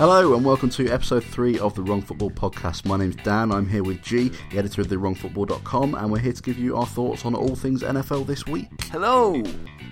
Hello and welcome to episode 3 of the Wrong Football Podcast. My name's Dan, I'm here with Gee, the editor of the WrongFootball.com, and we're here to give you our thoughts on all things NFL this week. Hello!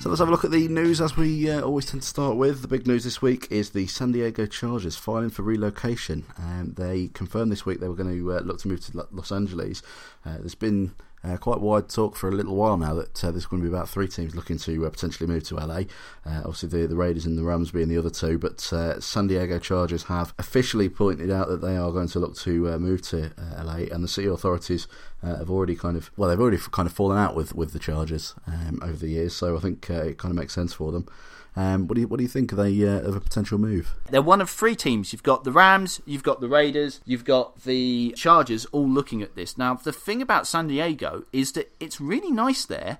So let's have a look at the news as we uh, always tend to start with. The big news this week is the San Diego Chargers filing for relocation. Um, they confirmed this week they were going to uh, look to move to Los Angeles. Uh, there's been uh, quite wide talk for a little while now that uh, there's going to be about three teams looking to uh, potentially move to LA. Uh, obviously, the, the Raiders and the Rams being the other two, but uh, San Diego Chargers have officially pointed out that they are going to look to uh, move to LA, and the city authorities have already kind of well, they've already kind of fallen out with with the Chargers um, over the years. So I think it kind of makes sense for them. Um, what do you what do you think of a uh, of a potential move? They're one of three teams. You've got the Rams, you've got the Raiders, you've got the Chargers, all looking at this. Now, the thing about San Diego is that it's really nice there,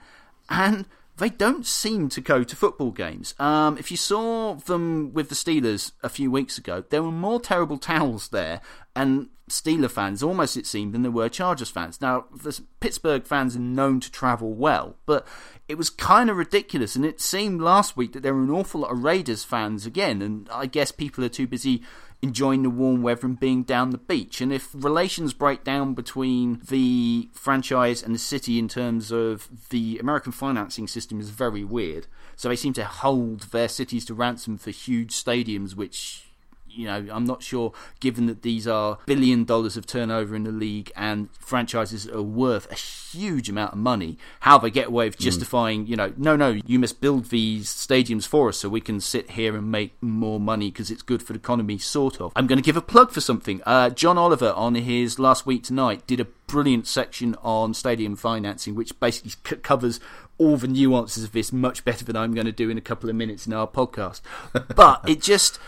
and they don't seem to go to football games. Um, if you saw them with the Steelers a few weeks ago, there were more terrible towels there and Steeler fans, almost it seemed, than there were Chargers fans. Now, the Pittsburgh fans are known to travel well, but it was kind of ridiculous. And it seemed last week that there were an awful lot of Raiders fans again. And I guess people are too busy enjoying the warm weather and being down the beach. And if relations break down between the franchise and the city in terms of the American financing system is very weird. So they seem to hold their cities to ransom for huge stadiums, which you know, I'm not sure, given that these are billion dollars of turnover in the league and franchises are worth a huge amount of money, how they get away with hmm. justifying, mm. you know, no, no, you must build these stadiums for us so we can sit here and make more money because it's good for the economy, sort of. I'm going to give a plug for something. Uh, John Oliver on his last week tonight did a brilliant section on stadium financing, which basically c- covers all the nuances of this much better than I'm going to do in a couple of minutes in our podcast. But it just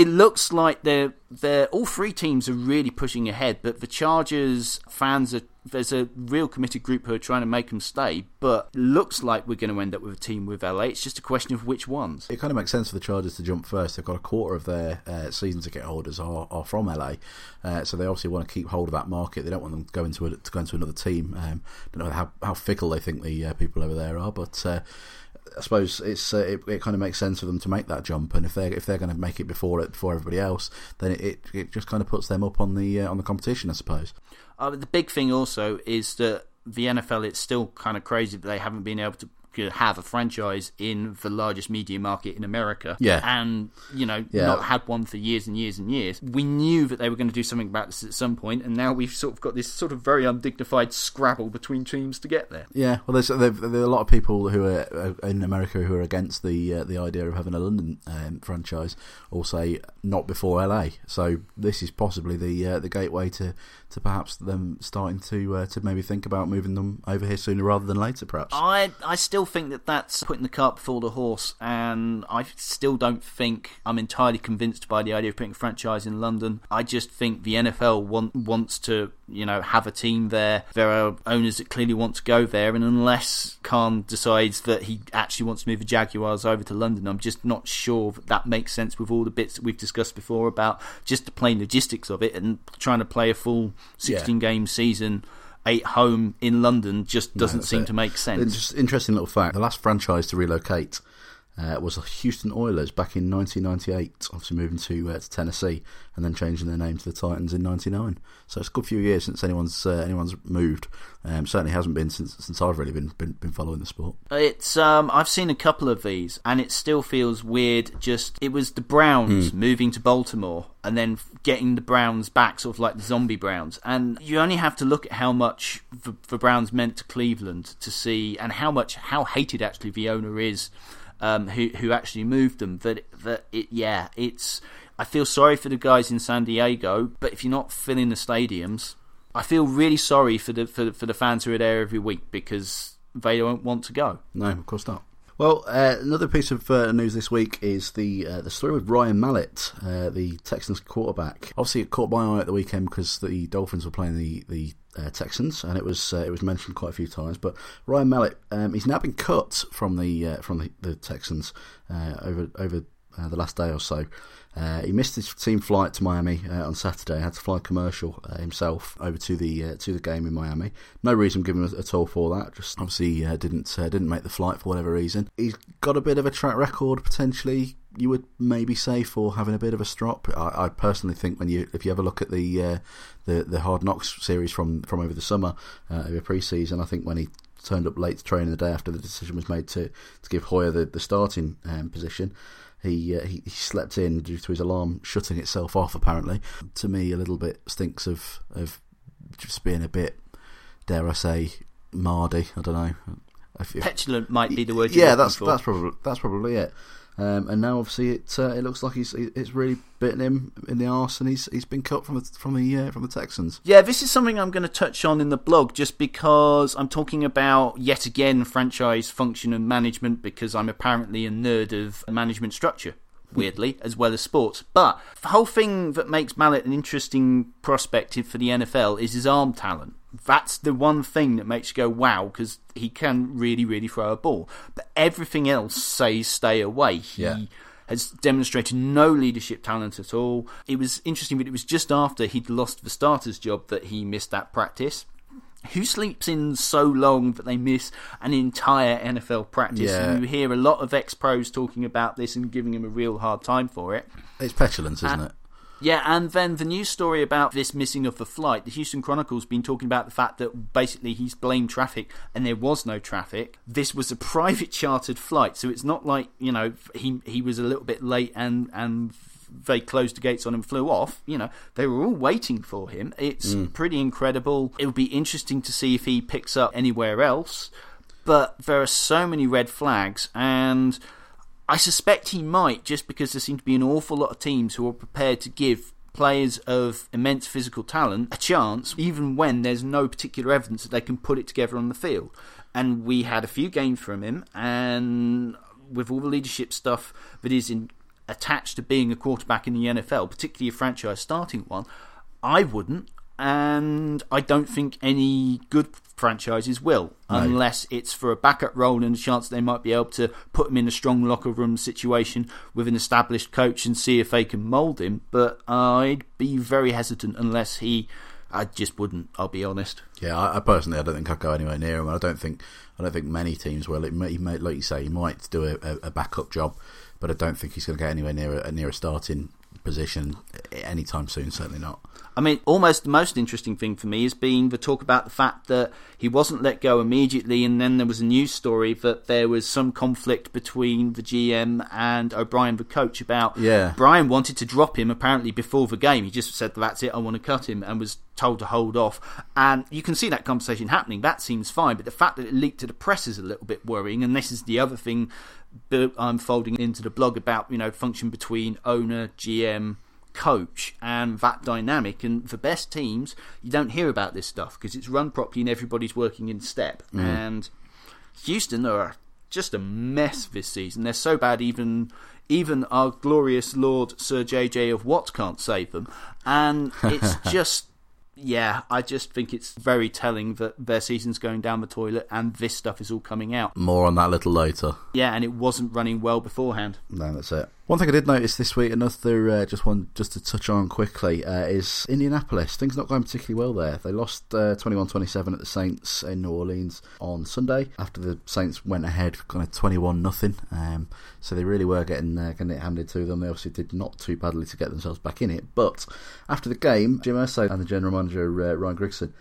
it looks like they're they're all three teams are really pushing ahead, but the Chargers fans are there's a real committed group who are trying to make them stay, but looks like we're going to end up with a team with LA. It's just a question of which ones. It kind of makes sense for the Chargers to jump first. They've got a quarter of their uh, season ticket holders are, are from LA, uh, so they obviously want to keep hold of that market. They don't want them to go into a, to go into another team. Um, don't know how, how fickle they think the uh, people over there are, but uh, I suppose it's uh, it, it, kind of makes sense for them to make that jump, and if they're if they're going to make it before it before everybody else, then it, it, it just kind of puts them up on the uh, on the competition, I suppose. Uh, the big thing also is that the NFL it's still kind of crazy that they haven't been able to have a franchise in the largest media market in America. Yeah. And, you know, yeah. not had one for years and years and years. We knew that they were going to do something about this at some point, and now we've sort of got this sort of very undignified scrabble between teams to get there. Yeah, well, there's, there, there are a lot of people who are uh, in America who are against the uh, the idea of having a London um, franchise, or say not before LA. So this is possibly the uh, the gateway to, to perhaps them starting to uh, to maybe think about moving them over here sooner rather than later, perhaps. I I still still think that that's putting the cart before the horse, and I still don't think I'm entirely convinced by the idea of putting a franchise in London. I just think the NFL want, wants to, you know, have a team there. There are owners that clearly want to go there, and unless Khan decides that he actually wants to move the Jaguars over to London, I'm just not sure that that makes sense with all the bits that we've discussed before about just the plain logistics of it and trying to play a full 16 yeah. game season eight home in London just doesn't no, seem it. to make sense. Just interesting little fact: the last franchise to relocate uh, was the Houston Oilers back in 1998, obviously moving to, uh, to Tennessee and then changing their name to the Titans in '99. So it's a good few years since anyone's uh, anyone's moved. Um, certainly hasn't been since since I've really been been, been following the sport. It's um, I've seen a couple of these, and it still feels weird. Just it was the Browns mm. moving to Baltimore and then getting the Browns back, sort of like the zombie Browns. And you only have to look at how much the, the Browns meant to Cleveland to see, and how much how hated actually the owner is um, who who actually moved them. That that it, yeah, it's. I feel sorry for the guys in San Diego, but if you're not filling the stadiums, I feel really sorry for the for, for the fans who are there every week because they don't want to go. No, of course not. Well, uh, another piece of uh, news this week is the uh, the story with Ryan Mallett, uh, the Texans quarterback. Obviously, it caught my eye at the weekend because the Dolphins were playing the the uh, Texans, and it was uh, it was mentioned quite a few times. But Ryan Mallett, um, he's now been cut from the from the, the Texans over over the last day or so. Uh, he missed his team flight to Miami uh, on Saturday. Had to fly commercial uh, himself over to the uh, to the game in Miami. No reason given at all for that. Just obviously uh, didn't uh, didn't make the flight for whatever reason. He's got a bit of a track record potentially you would maybe say for having a bit of a strop. I, I personally think when you if you ever look at the uh, the the Hard Knocks series from from over the summer uh, over pre-season, I think when he turned up late to train the day after the decision was made to to give Hoyer the the starting um, position. He, uh, he, he slept in due to his alarm shutting itself off. Apparently, to me, a little bit stinks of of just being a bit, dare I say, mardy. I don't know. If, Petulant might be the word. yeah, that's for. that's probably that's probably it. Um, and now, obviously, it uh, it looks like he's it's really bitten him in the arse, and he's he's been cut from the from the uh, from the Texans. Yeah, this is something I'm going to touch on in the blog, just because I'm talking about yet again franchise function and management, because I'm apparently a nerd of management structure weirdly, as well as sports. But the whole thing that makes Mallett an interesting prospect for the NFL is his arm talent. That's the one thing that makes you go wow because he can really, really throw a ball. But everything else says stay away. He yeah. has demonstrated no leadership talent at all. It was interesting, but it was just after he'd lost the starter's job that he missed that practice who sleeps in so long that they miss an entire NFL practice? Yeah. You hear a lot of ex pros talking about this and giving him a real hard time for it. It's petulance, isn't and, it? Yeah, and then the news story about this missing of the flight. The Houston Chronicle's been talking about the fact that basically he's blamed traffic and there was no traffic. This was a private chartered flight, so it's not like, you know, he he was a little bit late and and they closed the gates on him, flew off. You know, they were all waiting for him. It's mm. pretty incredible. It would be interesting to see if he picks up anywhere else. But there are so many red flags, and I suspect he might just because there seem to be an awful lot of teams who are prepared to give players of immense physical talent a chance, even when there's no particular evidence that they can put it together on the field. And we had a few games from him, and with all the leadership stuff that is in attached to being a quarterback in the NFL, particularly a franchise starting one, I wouldn't. And I don't think any good franchises will, no. unless it's for a backup role and a chance they might be able to put him in a strong locker room situation with an established coach and see if they can mould him. But I'd be very hesitant unless he. I just wouldn't. I'll be honest. Yeah, I, I personally, I don't think I'd go anywhere near him. I don't think, I don't think many teams will. It may, like you say, he might do a, a backup job but I don't think he's going to get anywhere near a, near a starting position eh, anytime soon. Certainly not. I mean, almost the most interesting thing for me has been the talk about the fact that he wasn't let go immediately, and then there was a news story that there was some conflict between the GM and O'Brien, the coach, about yeah. Brian wanted to drop him apparently before the game. He just said, "That's it, I want to cut him," and was told to hold off. And you can see that conversation happening. That seems fine, but the fact that it leaked to the press is a little bit worrying. And this is the other thing I'm folding into the blog about you know function between owner, GM, coach, and that dynamic. And the best teams, you don't hear about this stuff because it's run properly and everybody's working in step. Mm. And Houston are just a mess this season. They're so bad, even even our glorious Lord Sir JJ of Watts can't save them. And it's just yeah, I just think it's very telling that their season's going down the toilet and this stuff is all coming out. More on that a little later. Yeah, and it wasn't running well beforehand. No, that's it. One thing I did notice this week, another uh, just one just to touch on quickly, uh, is Indianapolis. Things not going particularly well there. They lost uh, 21-27 at the Saints in New Orleans on Sunday after the Saints went ahead kind of 21 nothing. Um, so they really were getting uh, getting it handed to them. They obviously did not too badly to get themselves back in it. But after the game, Jim Irsay and the general manager uh, Ryan Grigson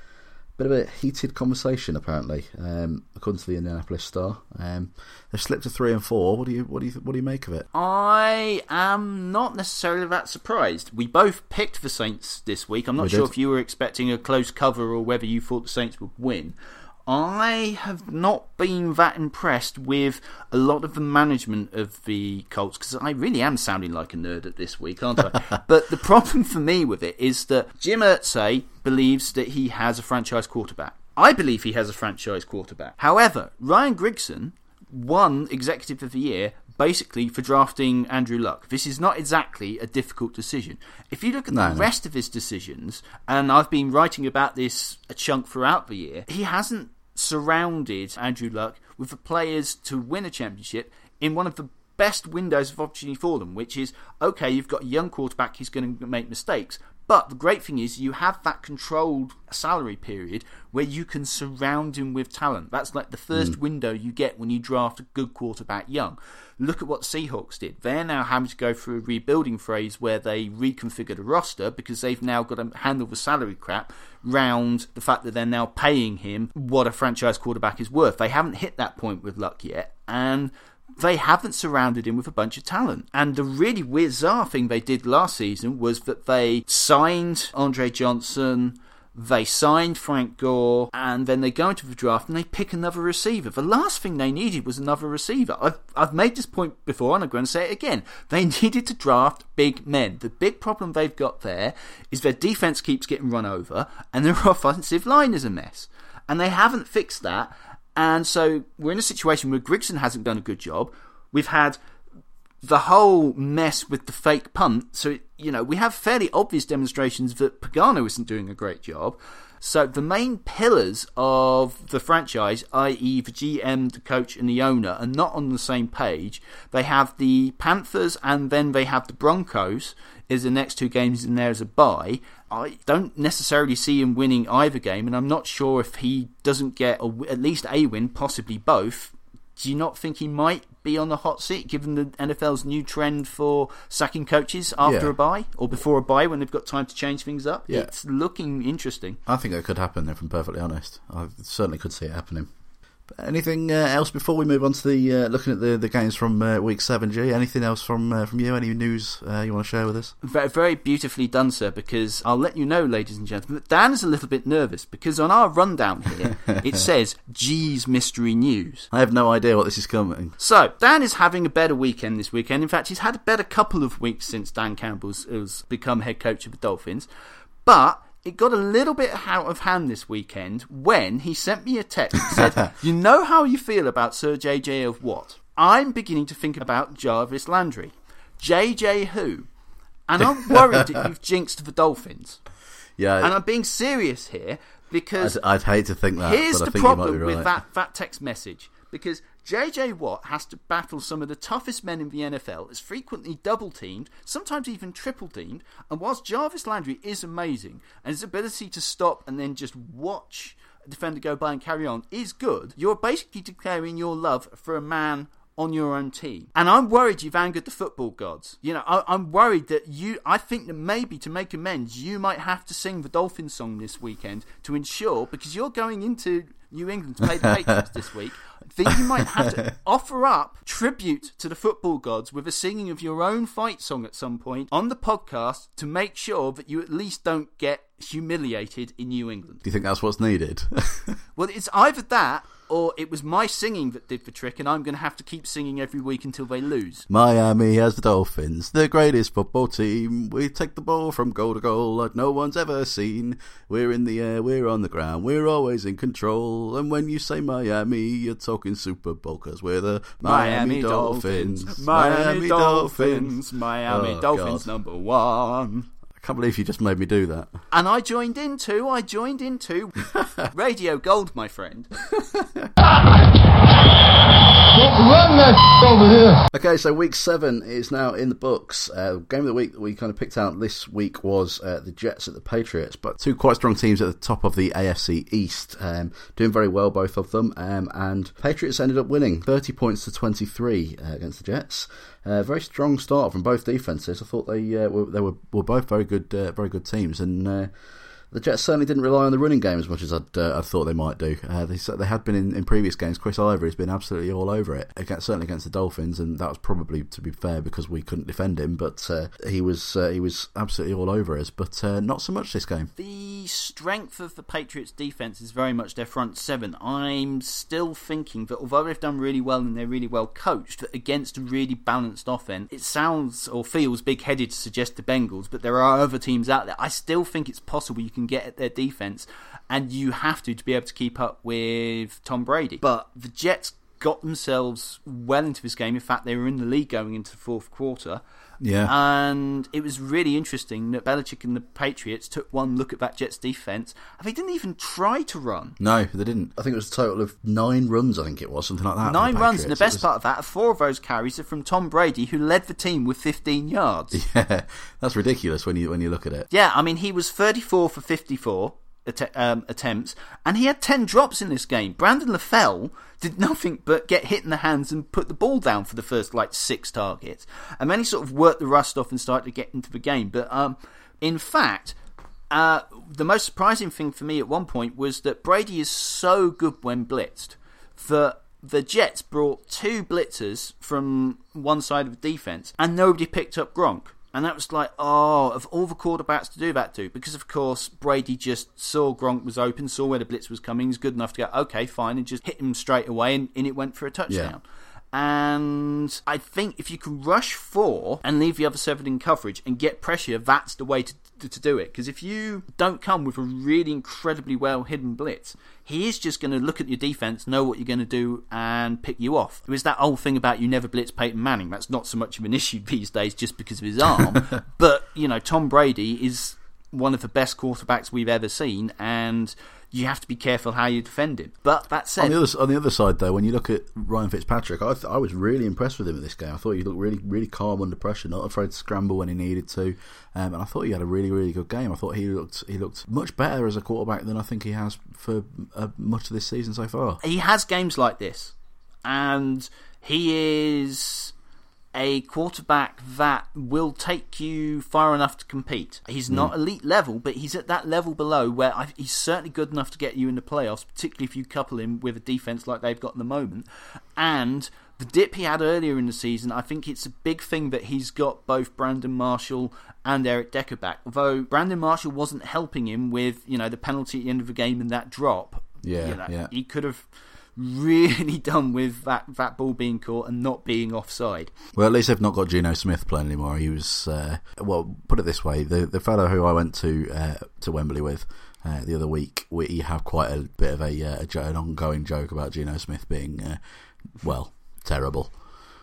bit of a heated conversation apparently, um, according to the Indianapolis Star. Um, they've slipped to three and four. What do you what do you what do you make of it? I am not necessarily that surprised. We both picked the Saints this week. I'm not we sure did. if you were expecting a close cover or whether you thought the Saints would win. I have not been that impressed with a lot of the management of the Colts because I really am sounding like a nerd at this week, aren't I? but the problem for me with it is that Jim Irsay believes that he has a franchise quarterback. I believe he has a franchise quarterback. However, Ryan Grigson won Executive of the Year basically for drafting Andrew Luck. This is not exactly a difficult decision. If you look at no, the no. rest of his decisions, and I've been writing about this a chunk throughout the year, he hasn't surrounded Andrew Luck with the players to win a championship in one of the best windows of opportunity for them, which is okay, you've got a young quarterback, he's going to make mistakes, But the great thing is you have that controlled salary period where you can surround him with talent. That's like the first mm. window you get when you draft a good quarterback young. Look at what Seahawks did. They're now having to go through a rebuilding phase where they reconfigured a roster because they've now got to handle the salary crap round the fact that they're now paying him what a franchise quarterback is worth. They haven't hit that point with Luck yet, and they haven't surrounded him with a bunch of talent. And the really bizarre thing they did last season was that they signed Andre Johnson. They signed Frank Gore, and then they go into the draft and they pick another receiver. The last thing they needed was another receiver. I've, I've made this point before, and I'm going to say it again. They needed to draft big men. The big problem they've got there is their defense keeps getting run over, and their offensive line is a mess. And they haven't fixed that. And so we're in a situation where Grigson hasn't done a good job. We've had the whole mess with the fake punt. So, you know, we have fairly obvious demonstrations that Pagano isn't doing a great job. So the main pillars of the franchise, i.e., the GM, the coach, and the owner, are not on the same page. They have the Panthers and then they have the Broncos. Is the next two games in there as a bye. I don't necessarily see him winning either game, and I'm not sure if he doesn't get a, at least a win, possibly both. Do you not think he might be on the hot seat given the NFL's new trend for sacking coaches after yeah. a bye or before a bye when they've got time to change things up? Yeah. It's looking interesting. I think it could happen, if I'm perfectly honest. I certainly could see it happening. Anything uh, else before we move on to the uh, looking at the, the games from uh, week seven? Gee. Anything else from uh, from you? Any news uh, you want to share with us? Very, very beautifully done, sir. Because I'll let you know, ladies and gentlemen, that Dan is a little bit nervous because on our rundown here it says Gee's mystery news. I have no idea what this is coming. So Dan is having a better weekend this weekend. In fact, he's had a better couple of weeks since Dan Campbell's has become head coach of the Dolphins, but it got a little bit out of hand this weekend when he sent me a text and said, You know how you feel about Sir JJ of Watt? I'm beginning to think about Jarvis Landry. JJ who? And I'm worried that you've jinxed the Dolphins. Yeah. And I'm being serious here because. I'd, I'd hate to think that. Here's the problem right. with that, that text message. Because JJ Watt has to battle some of the toughest men in the NFL, is frequently double teamed, sometimes even triple teamed, and whilst Jarvis Landry is amazing, and his ability to stop and then just watch a defender go by and carry on is good, you're basically declaring your love for a man on your own team. And I'm worried you've angered the football gods. You know, I, am worried that you, I think that maybe to make amends, you might have to sing the Dolphin song this weekend to ensure, because you're going into New England to play the Patriots this week, that you might have to offer up tribute to the football gods with a singing of your own fight song at some point on the podcast to make sure that you at least don't get humiliated in New England. Do you think that's what's needed? well, it's either that or it was my singing that did the trick, and I'm going to have to keep singing every week until they lose. Miami has the Dolphins, the greatest football team. We take the ball from goal to goal like no one's ever seen. We're in the air, we're on the ground, we're always in control. And when you say Miami, you're talking Super Bowl because we're the Miami, Miami Dolphins. Dolphins. Miami, Miami Dolphins. Miami oh, Dolphins God. number one. I can't believe you just made me do that. And I joined in too. I joined in too. Radio Gold, my friend. Run that over here. Okay, so week seven is now in the books. Uh, game of the week that we kind of picked out this week was uh, the Jets at the Patriots, but two quite strong teams at the top of the AFC East, um, doing very well, both of them. Um, and Patriots ended up winning 30 points to 23 uh, against the Jets. Uh, very strong start from both defenses. I thought they uh, were they were, were both very good, uh, very good teams, and uh, the Jets certainly didn't rely on the running game as much as I'd, uh, I thought they might do. Uh, they they had been in, in previous games. Chris Ivory has been absolutely all over it, against, certainly against the Dolphins, and that was probably to be fair because we couldn't defend him. But uh, he was uh, he was absolutely all over us. But uh, not so much this game. The strength of the Patriots' defense is very much their front seven. I'm still thinking that although they've done really well and they're really well coached, that against a really balanced offense, it sounds or feels big headed to suggest the Bengals, but there are other teams out there. I still think it's possible you can can get at their defense, and you have to to be able to keep up with Tom Brady. But the Jets got themselves well into this game. In fact, they were in the lead going into the fourth quarter. Yeah. And it was really interesting that Belichick and the Patriots took one look at that Jets defense and they didn't even try to run. No, they didn't. I think it was a total of nine runs, I think it was, something like that. Nine runs, and the best was- part of that, four of those carries are from Tom Brady, who led the team with 15 yards. Yeah, that's ridiculous when you when you look at it. Yeah, I mean, he was 34 for 54 att- um, attempts, and he had 10 drops in this game. Brandon LaFell did nothing but get hit in the hands and put the ball down for the first, like, six targets. And then he sort of worked the rust off and started to get into the game. But, um, in fact, uh, the most surprising thing for me at one point was that Brady is so good when blitzed that the Jets brought two blitzers from one side of the defense and nobody picked up Gronk. And that was like, oh, of all the quarterbacks to do that to, because of course Brady just saw Gronk was open, saw where the blitz was coming, he's good enough to go, okay, fine, and just hit him straight away, and, and it went for a touchdown. And I think if you can rush four and leave the other seven in coverage and get pressure, that's the way to, to, to do it. Because if you don't come with a really incredibly well hidden blitz, he is just going to look at your defense, know what you're going to do, and pick you off. It was that old thing about you never blitz Peyton Manning. That's not so much of an issue these days just because of his arm. but, you know, Tom Brady is one of the best quarterbacks we've ever seen, and you have to be careful how you defend him. But that said, On the other on the other side, though, when you look at Ryan Fitzpatrick, I, th- I was really impressed with him in this game. I thought he looked really really calm under pressure, not afraid to scramble when he needed to, um, and I thought he had a really really good game. I thought he looked he looked much better as a quarterback than I think he has for uh, much of this season so far. he has games like this, and he is a quarterback that will take you far enough to compete. He's hmm. not elite level, but he's at that level below where I, he's certainly good enough to get you in the playoffs, particularly if you couple him with a defense like they've got in the moment. And the dip he had earlier in the season, I think it's a big thing that he's got both Brandon Marshall and Eric Decker back. Although Brandon Marshall wasn't helping him with, you know, the penalty at the end of the game and that drop. Yeah, You know, yeah. He could have really done with that, that ball being caught and not being offside. Well, at least they've not got Geno Smith playing anymore. He was uh, well. Put it this way: the the fellow who I went to uh, to Wembley with uh, the other week, we have quite a bit of a, uh, a an ongoing joke about Geno Smith being uh, well terrible.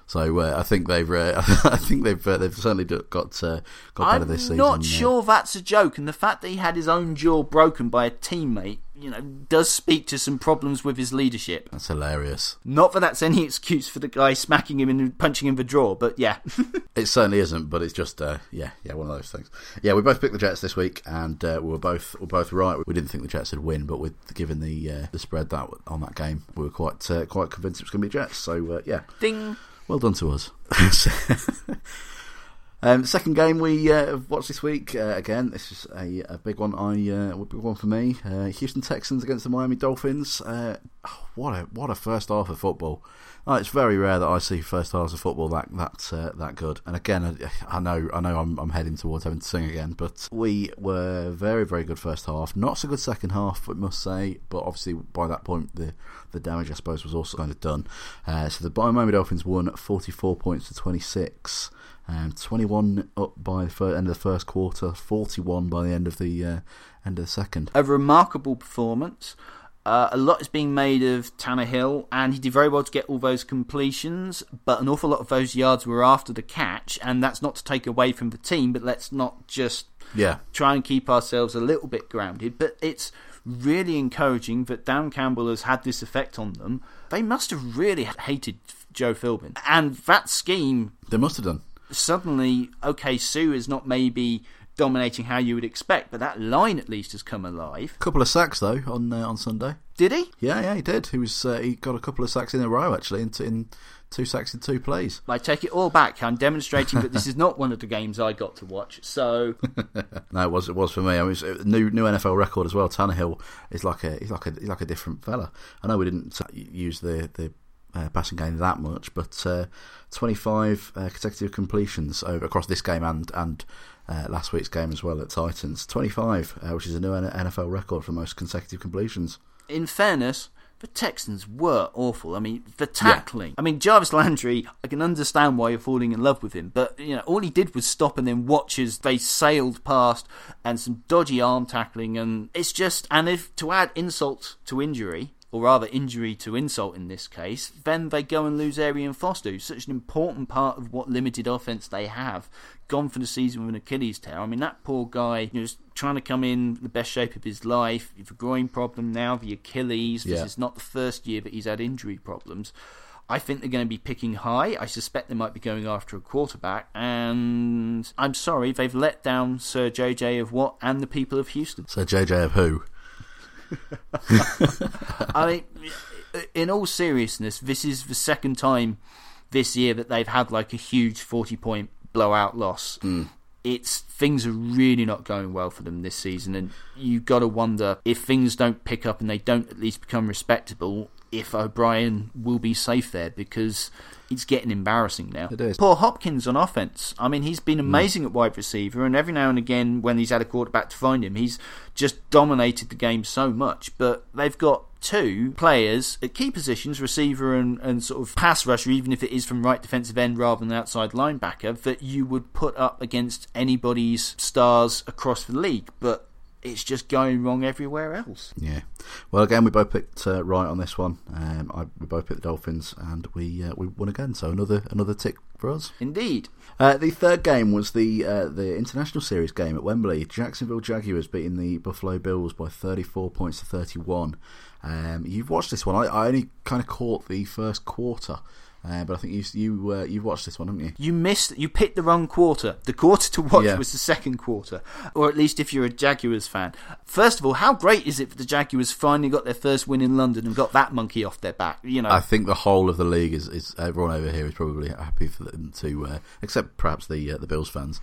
So uh, I think they've uh, I think they've uh, they've certainly got uh, got better this season. I'm not sure that's a joke, and the fact that he had his own jaw broken by a teammate, you know, does speak to some problems with his leadership. That's hilarious. Not that that's any excuse for the guy smacking him and punching him in the jaw, but yeah. It certainly isn't, but it's just uh, yeah, yeah, one of those things. Yeah, we both picked the Jets this week, and uh, we were both we were both right. We didn't think the Jets would win, but with given the uh, the spread that on that game, we were quite uh, quite convinced it was going to be Jets. So uh, yeah, Ding. Well done to us. Um, second game we uh, watched this week. Uh, again, this is a, a big one. I uh, big one for me. Uh, Houston Texans against the Miami Dolphins. Uh, oh, what a what a first half of football. Oh, it's very rare that I see first halves of football that that uh, that good. And again, I, I know I know I'm, I'm heading towards having to sing again, but we were very very good first half. Not so good second half, I must say. But obviously by that point the the damage I suppose was also kind of done. Uh, so the Miami Dolphins won 44 points to 26. Um, 21 up by the end of the first quarter, 41 by the end of the uh, end of the second. a remarkable performance. Uh, a lot is being made of Tannehill, and he did very well to get all those completions, but an awful lot of those yards were after the catch, and that's not to take away from the team, but let's not just Yeah, try and keep ourselves a little bit grounded. But it's really encouraging that Dan Campbell has had this effect on them. They must have really hated Joe Philbin. And that scheme they must have done. suddenly, okay, Suh is not maybe dominating how you would expect, but that line at least has come alive. couple of sacks though on uh, on Sunday. Did he? Yeah, yeah, he did. He was uh, he got a couple of sacks in a row actually, in, in two sacks in two plays. I take it all back. I'm demonstrating that this is not one of the games I got to watch. So No, it was it was for me. I mean, a new new NFL record as well. Tannehill is like a he's like a he's like a different fella. I know we didn't uh, use the the uh, passing game that much, but uh, 25 uh, consecutive completions over across this game and and uh, last week's game as well at Titans. 25, uh, which is a new NFL record for most consecutive completions. in fairness, the Texans were awful. I mean, the tackling. I mean, Jarvis Landry. I can understand why you're falling in love with him, but you know, all he did was stop and then watch as they sailed past, and some dodgy arm tackling, and it's just. And if to add insult to injury, or rather injury to insult in this case, then they go and lose Arian Foster, who's such an important part of Watt limited offense they have. Gone for the season with an Achilles tear. I mean, that poor guy, you know, is trying to come in the best shape of his life. You've a groin problem now, the Achilles. This Yeah. is not the first year that he's had injury problems. I think they're going to be picking high. I suspect they might be going after a quarterback. And I'm sorry, they've let down Sir JJ of what and the people of Houston. Sir JJ of who? I mean, in all seriousness, this is the second time this year that they've had like a huge 40 point blowout loss. Hmm. It's things are really not going well for them this season, and you've got to wonder if things don't pick up and they don't at least become respectable. If O'Brien will be safe there because it's getting embarrassing now. It is. Poor Hopkins on offense. I mean, he's been mm. amazing at wide receiver, and every now and again, when he's had a quarterback to find him, he's just dominated the game so much. But they've got two players at key positions, receiver and, and sort of pass rusher, even if it is from right defensive end rather than outside linebacker, that you would put up against anybody's stars across the league. But it's just going wrong everywhere else. Yeah. Well, again, we both picked uh, right on this one. Um, I, we both picked the Dolphins, and we uh, we won again. So another another tick for us. Indeed. Uh, the third game was the uh, the international series game at Wembley. Jacksonville Jaguars beating the Buffalo Bills by 34 points to 31. Um, you've watched this one. I, I only kind of caught the first quarter, uh, but I think you you uh, you've watched this one, haven't you? You missed. You picked the wrong quarter. The quarter to watch Yeah. was the second quarter, or at least if you're a Jaguars fan. First of all, how great is it that the Jaguars finally got their first win in London and got that monkey off their back? You know, I think the whole of the league is, is everyone over here is probably happy for them to, uh, except perhaps the uh, the Bills fans,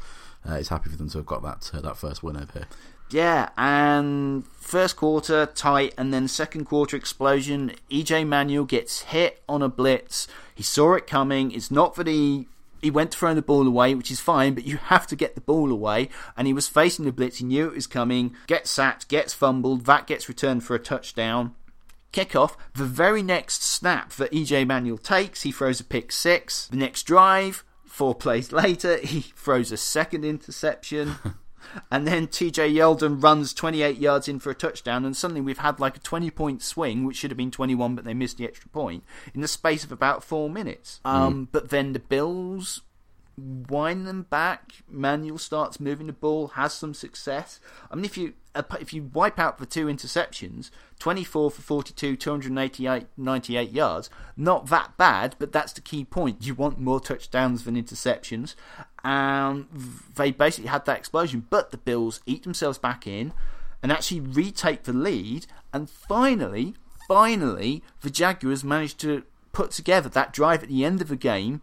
uh, is happy for them to have got that uh, that first win over here. Yeah, and first quarter tight, and then second quarter explosion. EJ Manuel gets hit on a blitz. He saw it coming. It's not that he he went to throw the ball away, which is fine, but you have to get the ball away. And he was facing the blitz. He knew it was coming. Gets sacked. Gets fumbled. That gets returned for a touchdown. Kickoff. The very next snap that EJ Manuel takes, he throws a pick six. The next drive. Four plays later, he throws a second interception. And then TJ Yeldon runs 28 yards in for a touchdown, and suddenly we've had like a 20 point swing, which should have been 21, but they missed the extra point, in the space of about four minutes. Um, But then the Bills wind them back. Manuel starts moving the ball, has some success. I mean, if you if you wipe out the two interceptions, 24 for 42, 288 98 yards, not that bad, but that's the key point. You want more touchdowns than interceptions. And they basically had that explosion, but the Bills eat themselves back in and actually retake the lead. And finally, finally, the Jaguars managed to put together that drive at the end of the game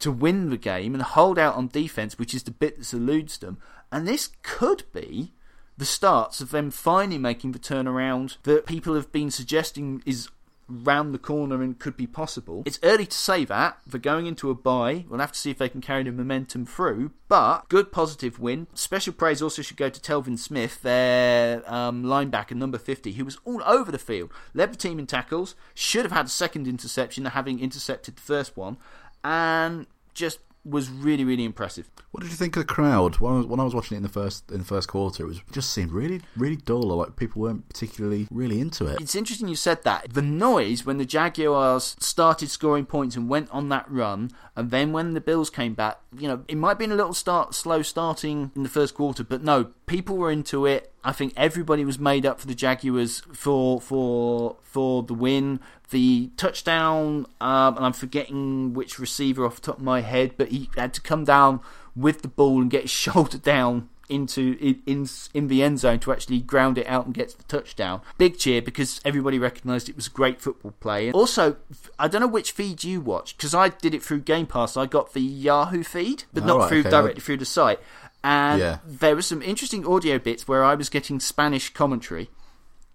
to win the game and hold out on defense, which is the bit that eludes them. And this could be the starts of them finally making the turnaround that people have been suggesting is round the corner and could be possible. It's early to say that. They're going into a bye. We'll have to see if they can carry the momentum through. But good positive win. Special praise also should go to Telvin Smith, their um, linebacker, number 50, who was all over the field. Led the team in tackles. Should have had a second interception, having intercepted the first one. And just was really, really impressive. What did you think of the crowd when I was, when I was watching it in the first in the first quarter? It was it just seemed really really dull. Or like people weren't particularly really into it. It's interesting you said that. The noise when the Jaguars started scoring points and went on that run, and then when the Bills came back, you know, it might have been a little start slow starting in the first quarter, but no, people were into it. I think everybody was made up for the Jaguars for for for the win. The touchdown, um, and I'm forgetting which receiver off the top of my head, but he had to come down with the ball and get his shoulder down into in, in in the end zone to actually ground it out and get the touchdown. Big cheer because everybody recognised it was a great football play. And also, I don't know which feed you watched because I did it through Game Pass. I got the Yahoo feed, but Oh, not right, through okay. directly through the site. And Yeah. there were some interesting audio bits where I was getting Spanish commentary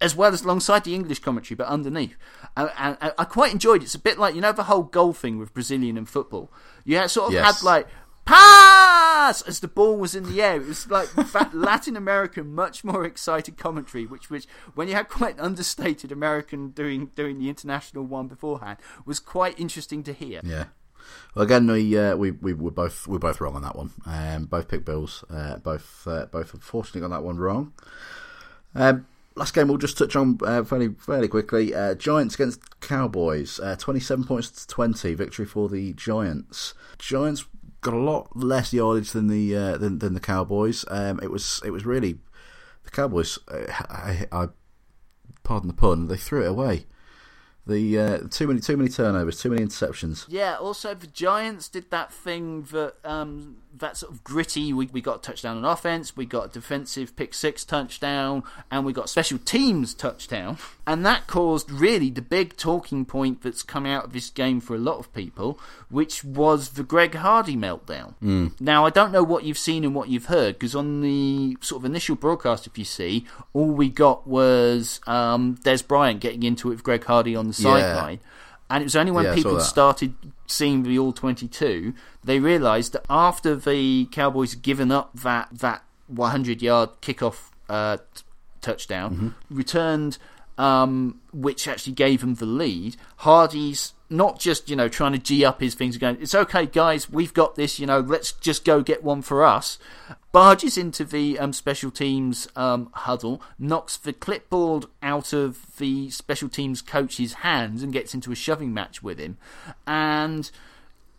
as well as alongside the English commentary, but underneath. And, and, and I quite enjoyed it. It's a bit like you know the whole goal thing with Brazilian and football. You had, sort of Yes. had like pass as the ball was in the air. It was like that Latin American, much more excited commentary, which which when you had quite an understated American doing doing the international one beforehand was quite interesting to hear. Yeah. Well, again, we uh, we we were both we were both wrong on that one. Um, both picked Bills. Uh, both uh, both unfortunately got that one wrong. Um, last game we'll just touch on uh, fairly fairly quickly. Uh, Giants against Cowboys, uh, twenty-seven points to twenty, victory for the Giants. Giants got a lot less yardage than the uh, than, than the Cowboys. Um, it was it was really the Cowboys. Uh, I, I, pardon the pun, they threw it away. The uh, too many too many turnovers, too many interceptions. Yeah. Also, the Giants did that thing that um, that sort of gritty. We, we got a touchdown on offense, we got a defensive pick six touchdown, and we got special teams touchdown. And that caused really the big talking point that's come out of this game for a lot of people, which was the Greg Hardy meltdown. Mm. Now, I don't know what you've seen and what you've heard, because on the sort of initial broadcast, if you see, all we got was um, Dez Bryant getting into it with Greg Hardy on the sideline. And it was only when Yeah, people started seeing the All 22, they realised that after the Cowboys had given up that, that 100 yard kickoff uh, t- touchdown, Mm-hmm. returned, um, which actually gave them the lead, Hardy's not just, you know, trying to G up his things and going, it's okay, guys, we've got this, you know, let's just go get one for us. Barges into the um, special teams um, huddle, knocks the clipboard out of the special teams coach's hands and gets into a shoving match with him. And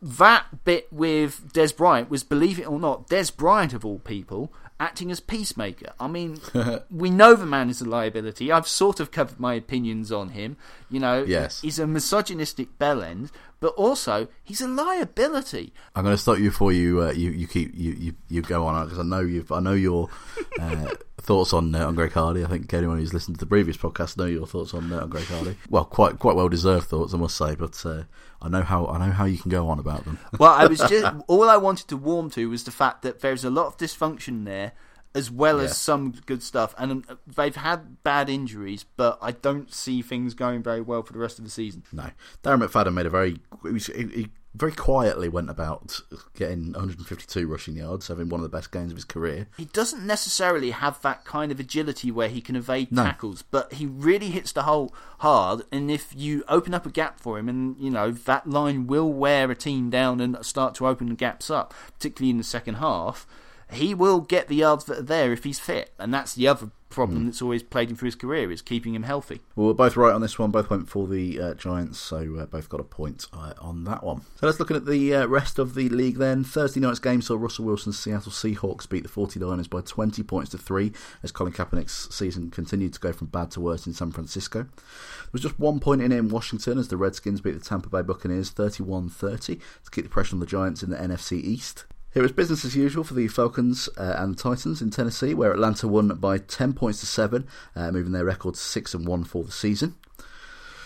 that bit with Dez Bryant was, believe it or not, Dez Bryant of all people acting as peacemaker. I mean, we know the man is a liability. I've sort of covered my opinions on him. You know, Yes. he's a misogynistic bellend, but also he's a liability. I'm going to stop you before you uh, you you keep you you, you go on because I know you I know your uh, thoughts on uh, on Greg Hardy. I think anyone who's listened to the previous podcast know your thoughts on, uh, on Greg Hardy. Well, quite quite well deserved thoughts, I must say. But uh, I know how I know how you can go on about them. Well, I was just all I wanted to warm to was the fact that there's a lot of dysfunction there, as well Yeah. as some good stuff, and um, they've had bad injuries, but I don't see things going very well for the rest of the season. No, Darren McFadden made a very he, was- he, he very quietly went about getting 152 rushing yards, having one of the best games of his career. He doesn't necessarily have that kind of agility where he can evade No. tackles, but he really hits the hole hard. And if you open up a gap for him, and you know that line will wear a team down and start to open the gaps up, particularly in the second half, he will get the yards that are there if he's fit. And that's the other problem that's always plagued him through his career is keeping him healthy. Well, we're both right on this one. Both went for the uh, Giants, so uh, both got a point uh, on that one. So let's look at the uh, rest of the league then. Thursday night's game saw Russell Wilson's Seattle Seahawks beat the 49ers by 20 points to 3 as Colin Kaepernick's season continued to go from bad to worse in San Francisco. There was just one point in it in Washington as the Redskins beat the Tampa Bay Buccaneers 31 30 to keep the pressure on the Giants in the NFC East. It was business as usual for the Falcons uh, and the Titans in Tennessee, where Atlanta won by 10 points to 7, uh, moving their record to 6 and 1 for the season.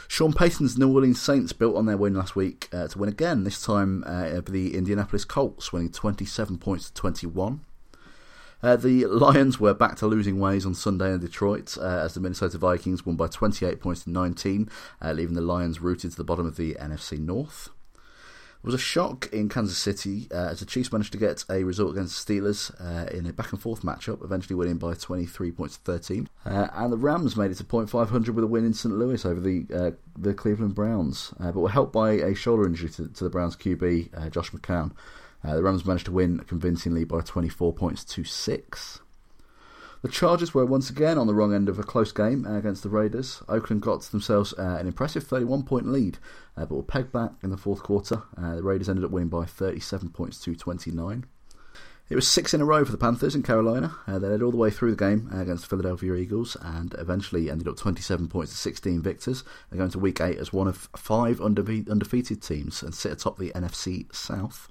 Sean Payton's New Orleans Saints built on their win last week uh, to win again, this time uh, the Indianapolis Colts, winning 27 points to 21. Uh, the Lions were back to losing ways on Sunday in Detroit uh, as the Minnesota Vikings won by 28 points to 19, uh, leaving the Lions rooted to the bottom of the NFC North. Was a shock in Kansas City uh, as the Chiefs managed to get a result against the Steelers uh, in a back and forth matchup, eventually winning by 23 points to 13. Uh, and the Rams made it to point 500 with a win in St. Louis over the uh, the Cleveland Browns, uh, but were helped by a shoulder injury to, to the Browns QB, uh, Josh McCown. The Rams managed to win convincingly by 24 points to 6. The Chargers were once again on the wrong end of a close game uh, against the Raiders. Oakland got themselves uh, an impressive 31 point lead, uh, but were pegged back in the fourth quarter. The Raiders ended up winning by 37 points to 29. It was six in a row for the Panthers in Carolina. Uh, they led all the way through the game uh, against the Philadelphia Eagles and eventually ended up 27 points to 16 victors. They're going to week eight as one of five undefe- undefeated teams and sit atop the NFC South.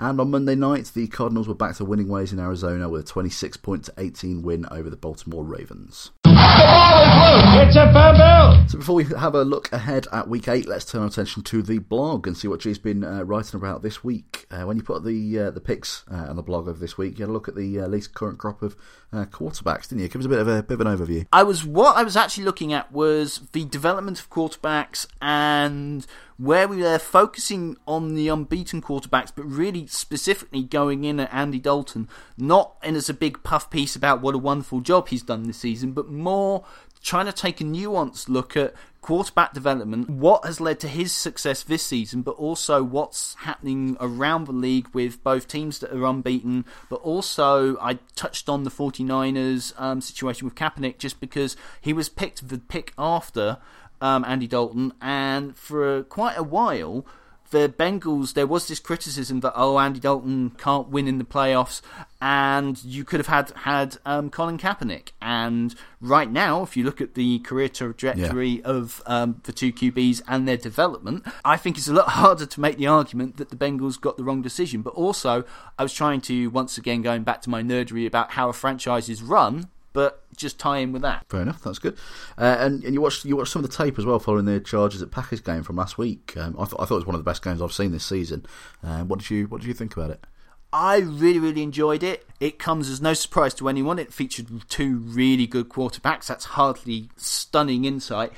And on Monday night, the Cardinals were back to winning ways in Arizona with a 26 point to 18 win over the Baltimore Ravens. It's a fumble. So before we have a look ahead at week eight, let's turn our attention to the blog and see what Gee's been uh, writing about this week. Uh, when you put the uh, the picks uh, on the blog of this week, you had a look at the uh, least current crop of uh, quarterbacks, didn't you? Give us a bit of a bit of an overview. I was what I was actually looking at was the development of quarterbacks and where we were focusing on the unbeaten quarterbacks, but really specifically going in at Andy Dalton, not in as a big puff piece about what a wonderful job he's done this season, but more trying to take a nuanced look at quarterback development, what has led to his success this season, but also what's happening around the league with both teams that are unbeaten, but also I touched on the 49ers um, situation with Kaepernick just because he was picked the pick after um, Andy Dalton, and for quite a while the Bengals, there was this criticism that oh, Andy Dalton can't win in the playoffs, and you could have had had um, Colin Kaepernick. And right now, if you look at the career trajectory yeah. of um, the two QBs and their development, I think it's a lot harder to make the argument that the Bengals got the wrong decision. But also, I was trying to once again going back to my nerdery about how a franchise is run but just tie in with that. Fair enough, that's good. Uh, and and you watched you watched some of the tape as well following the Chargers at Packers game from last week. Um, I thought I thought it was one of the best games I've seen this season. Uh, what did you what did you think about it? I really, really enjoyed it. It comes as no surprise to anyone. It featured two really good quarterbacks. That's hardly stunning insight.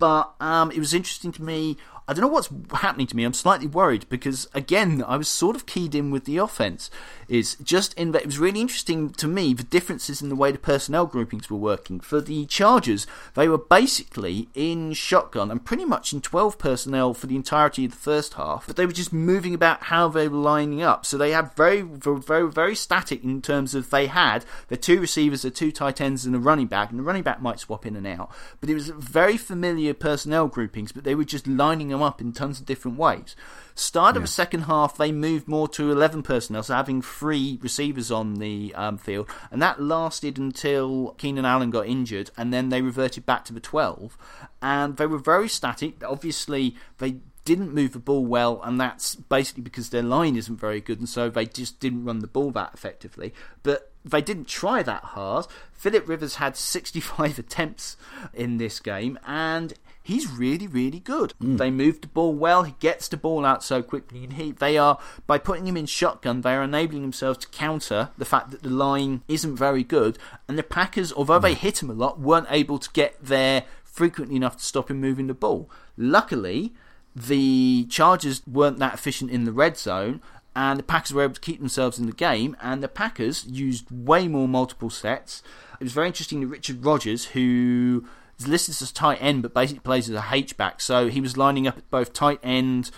But um, it was interesting to me. I don't know what's happening to me. I'm slightly worried because, again, I was sort of keyed in with the offense. Is just in it was really interesting to me the differences in the way the personnel groupings were working. For the Chargers, they were basically in shotgun and pretty much in 12 personnel for the entirety of the first half, but they were just moving about how they were lining up. So they had very, very, very static in terms of they had the two receivers, the two tight ends, and a running back, and the running back might swap in and out. But it was very familiar personnel groupings, but they were just lining them up in tons of different ways. Start of yeah. the second half, they moved more to 11 personnel, so having three receivers on the um, field, and that lasted until Keenan Allen got injured, and then they reverted back to the 12. And they were very static. Obviously, they didn't move the ball well, and that's basically because their line isn't very good, and so they just didn't run the ball that effectively. But they didn't try that hard. Philip Rivers had 65 attempts in this game, and he's really, really good. Mm. They move the ball well. He gets the ball out so quickly, and he they are by putting him in shotgun, they are enabling themselves to counter the fact that the line isn't very good. And the Packers, although mm. they hit him a lot, weren't able to get there frequently enough to stop him moving the ball. Luckily, the Chargers weren't that efficient in the red zone, and the Packers were able to keep themselves in the game, and the Packers used way more multiple sets. It was very interesting that Richard Rodgers, who is listed as tight end but basically plays as a H-back, so he was lining up at both tight end,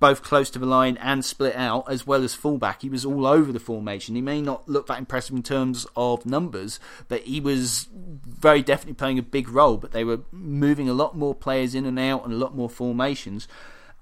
both close to the line and split out, as well as fullback. He was all over the formation. He may not look that impressive in terms of numbers, but he was very definitely playing a big role. But they were moving a lot more players in and out and a lot more formations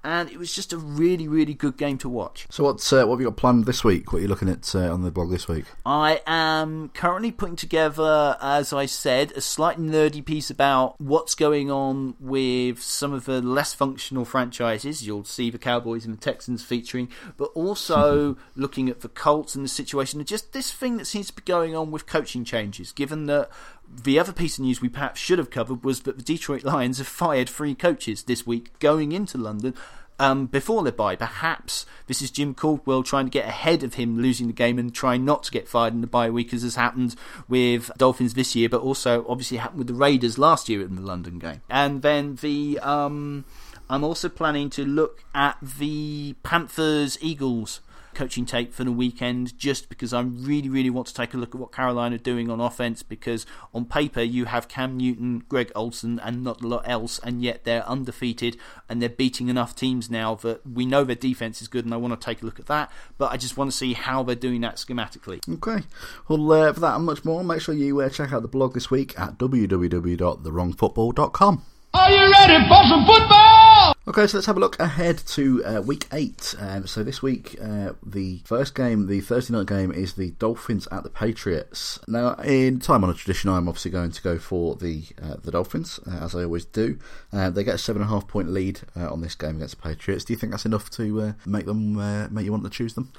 and it was just a really, really good game to watch. So, what's uh, what have you got planned this week? What are you looking at uh, on the blog this week? I am currently putting together, as I said, a slightly nerdy piece about what's going on with some of the less functional franchises. You'll see the Cowboys and the Texans featuring, but also looking at the Colts and the situation, and just this thing that seems to be going on with coaching changes. Given that the other piece of news we perhaps should have covered was that the Detroit Lions have fired three coaches this week going into London um, before their bye. Perhaps this is Jim Caldwell trying to get ahead of him losing the game and trying not to get fired in the bye week, as has happened with Dolphins this year, but also obviously happened with the Raiders last year in the London game. And then the. Um, I'm also planning to look at the Panthers Eagles coaching tape for the weekend just because I really, really want to take a look at what Carolina are doing on offense because on paper you have Cam Newton, Greg Olsen, and not a lot else, and yet they're undefeated and they're beating enough teams now that we know their defense is good, and I want to take a look at that. But I just want to see how they're doing that schematically. Okay. Well, uh, for that and much more, make sure you uh, check out the blog this week at www.thewrongfootball.com. Are you ready for some football? Okay, so let's have a look ahead to uh, week eight. Um, so this week, uh, the first game, the Thursday night game, is the Dolphins at the Patriots. Now, in time on a tradition, I'm obviously going to go for the uh, the Dolphins, uh, as I always do. Uh, they get a seven and a half point lead uh, on this game against the Patriots. Do you think that's enough to make them make you want to choose them?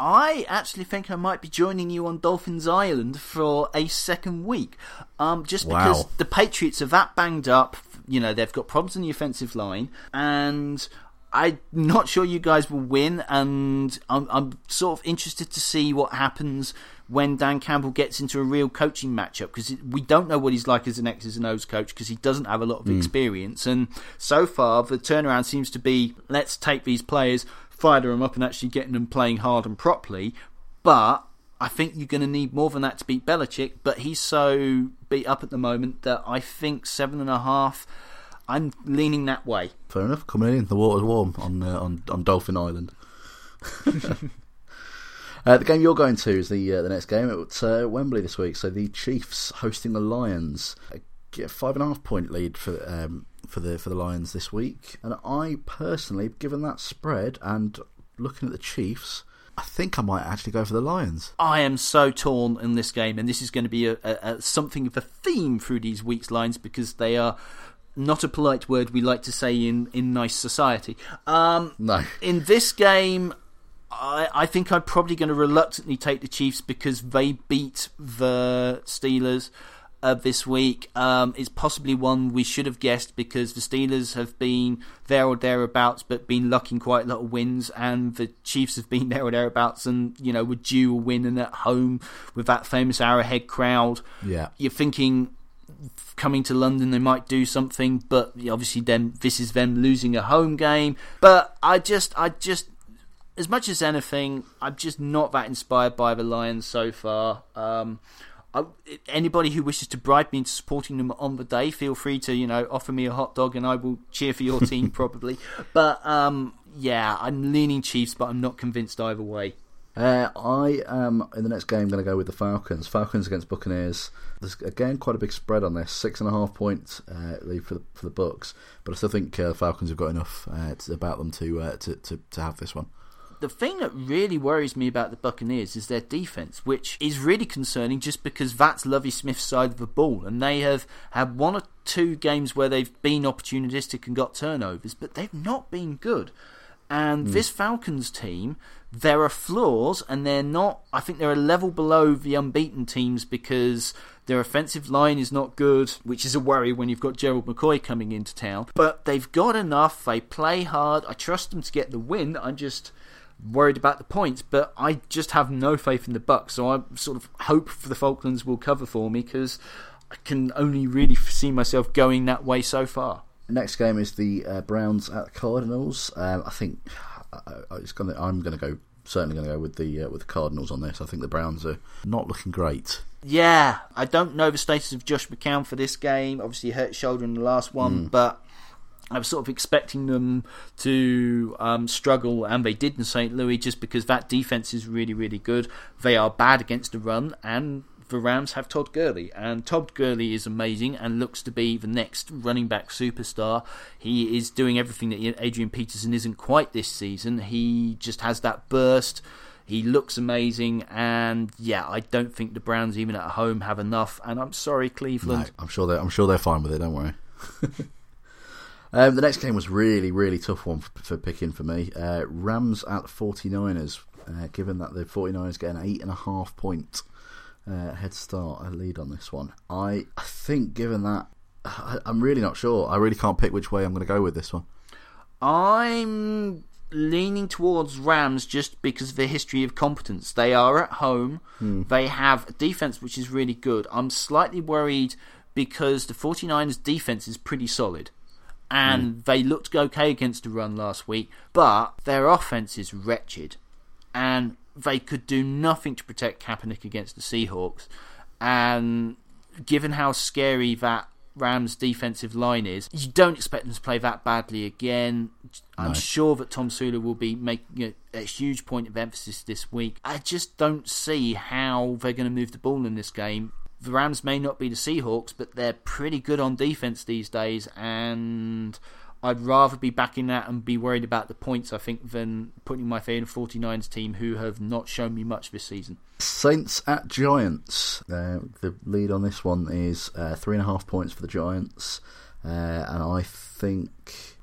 I actually think I might be joining you on Dolphins Island for a second week. Um, just because the Patriots are that banged up, you know, they've got problems in the offensive line, and I'm not sure you guys will win, and I'm, I'm sort of interested to see what happens when Dan Campbell gets into a real coaching matchup because we don't know what he's like as an X's and O's coach because he doesn't have a lot of mm. experience. And so far, the turnaround seems to be let's take these players, fire them up, and actually getting them playing hard and properly. But I think you're going to need more than that to beat Belichick, but he's so beat up at the moment that I think seven and a half. I'm leaning that way. Fair enough. Coming in, the water's warm on uh, on on Dolphin Island. Uh, the game you're going to is the uh, the next game at uh, Wembley this week. So the Chiefs hosting the Lions. A five and a half point lead for um, for the for the Lions this week, and I personally, given that spread and looking at the Chiefs, I think I might actually go for the Lions. I am so torn in this game, and this is going to be a, a, a something of a theme through these weeks' lines because they are not a polite word we like to say in, in nice society. Um, no. In this game, I, I think I'm probably going to reluctantly take the Chiefs because they beat the Steelers uh, this week. Um, it's possibly one we should have guessed because the Steelers have been there or thereabouts, but been lucking quite a lot of wins, and the Chiefs have been there or thereabouts, and you know were due a win and at home with that famous Arrowhead crowd. Yeah, you're thinking coming to London they might do something, but obviously then this is them losing a home game. But I just, I just as much as anything, I'm just not that inspired by the Lions so far. Um, I, anybody who wishes to bribe me into supporting them on the day, feel free to you know offer me a hot dog and I will cheer for your team probably. But um, yeah, I'm leaning Chiefs, but I'm not convinced either way. Uh, I am in the next game going to go with the Falcons. Falcons against Buccaneers. There's again quite a big spread on this, six and a half points uh, lead for the for the Bucks. But I still think uh, Falcons have got enough uh, to, about them to, uh, to to to have this one the thing that really worries me about the Buccaneers is their defense, which is really concerning just because that's Lovie Smith's side of the ball, and they have had one or two games where they've been opportunistic and got turnovers, but they've not been good. And mm. this Falcons team, there are flaws, and they're not. I think they're a level below the unbeaten teams because their offensive line is not good, which is a worry when you've got Gerald McCoy coming into town. But they've got enough. They play hard. I trust them to get the win. I'm just worried about the points, but I just have no faith in the Bucks. So I sort of hope for the Falcons will cover for me because I can only really see myself going that way so far. Next game is the uh, Browns at the Cardinals. Um, I think it's gonna. I'm going to go. Certainly going to go with the uh, with the Cardinals on this. I think the Browns are not looking great. Yeah, I don't know the status of Josh McCown for this game. Obviously, hurt shoulder in the last one, mm. but I was sort of expecting them to um, struggle, and they did in St. Louis just because that defense is really, really good. They are bad against the run, and the Rams have Todd Gurley, and Todd Gurley is amazing and looks to be the next running back superstar. He is doing everything that Adrian Peterson isn't quite this season. He just has that burst. He looks amazing, and yeah, I don't think the Browns, even at home, have enough. And I'm sorry, Cleveland. No, I'm sure they're I'm sure they're fine with it. Don't worry. Um, the next game was really, really tough one for, for picking for me. Uh, Rams at 49ers, uh, given that the 49ers get an 8.5 point uh, head start, a lead on this one. I, I think, given that, I, I'm really not sure. I really can't pick which way I'm going to go with this one. I'm leaning towards Rams just because of the history of competence. They are at home. Hmm. They have defense which is really good. I'm slightly worried because the 49ers defense is pretty solid and mm. they looked okay against the run last week, but their offense is wretched, and they could do nothing to protect Kaepernick against the Seahawks. And given how scary that Rams defensive line is, you don't expect them to play that badly again. I'm sure that Tomsula will be making a, a, huge point of emphasis this week. I just don't see how they're going to move the ball in this game the Rams may not be the Seahawks, but they're pretty good on defense these days, and I'd rather be backing that and be worried about the points, I think, than putting my faith in 49's team, who have not shown me much this season. Saints at Giants. Uh, the lead on this one is uh, three and a half points for the Giants, uh, and I think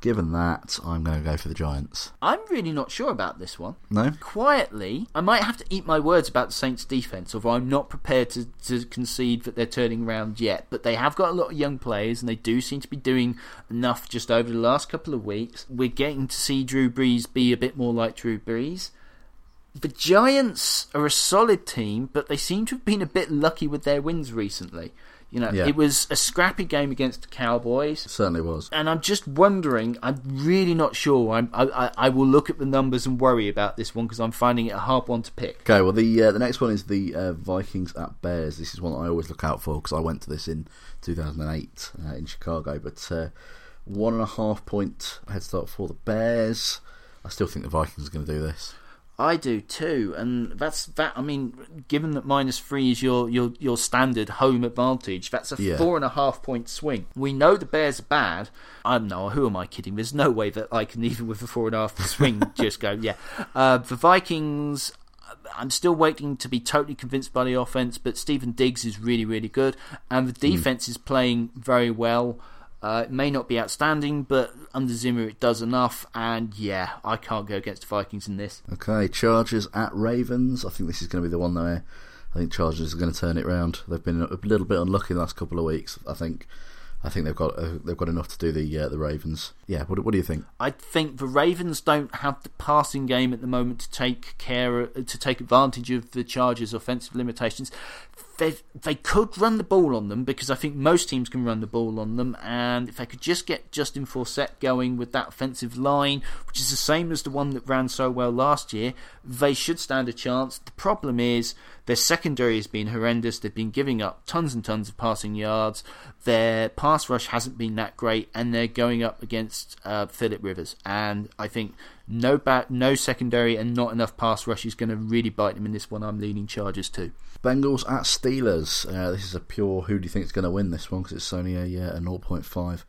given that, I'm going to go for the Giants. I'm really not sure about this one. No? Quietly, I might have to eat my words about the Saints' defence, although I'm not prepared to, to concede that they're turning around yet. But they have got a lot of young players, and they do seem to be doing enough just over the last couple of weeks. We're getting to see Drew Brees be a bit more like Drew Brees. The Giants are a solid team, but they seem to have been a bit lucky with their wins recently. You know, yeah. it was a scrappy game against the Cowboys. It certainly was. And I'm just wondering. I'm really not sure. I'm, I, I will look at the numbers and worry about this one because I'm finding it a hard one to pick. Okay, well the uh, the next one is the uh, Vikings at Bears. This is one I always look out for because I went to this in 2008 uh, in Chicago. But uh, one and a half point head start for the Bears. I still think the Vikings are going to do this. I do too, and that's that. I mean, given that minus three is your your your standard home advantage, that's a Yeah. four and a half point swing. We know the Bears are bad. I don't know. Who am I kidding? There's no way that I can even with a four and a half swing just go. Yeah, uh, the Vikings. I'm still waiting to be totally convinced by the offense, but Stefon Diggs is really, really good, and the defense is playing very well. Uh, it may not be outstanding, but under Zimmer it does enough. And yeah, I can't go against the Vikings in this. Okay, Chargers at Ravens. I think this is going to be the one there. I think Chargers are going to turn it round. They've been a little bit unlucky the last couple of weeks. I think. I think they've got uh, they've got enough to do the uh, the Ravens. Yeah. What, what do you think? I think the Ravens don't have the passing game at the moment to take care to take advantage of the Chargers' offensive limitations. They they could run the ball on them because I think most teams can run the ball on them, and if they could just get Justin Forsett going with that offensive line, which is the same as the one that ran so well last year, they should stand a chance. The problem is their secondary has been horrendous. They've been giving up tons and tons of passing yards. Their pass rush hasn't been that great, and they're going up against uh, Philip Rivers. And I think no bat, no secondary, and not enough pass rush is going to really bite them in this one. I'm leaning Chargers too. Bengals at Steelers. Uh, this is a pure. Who do you think is going to win this one? Because it's only a, uh, a 0.5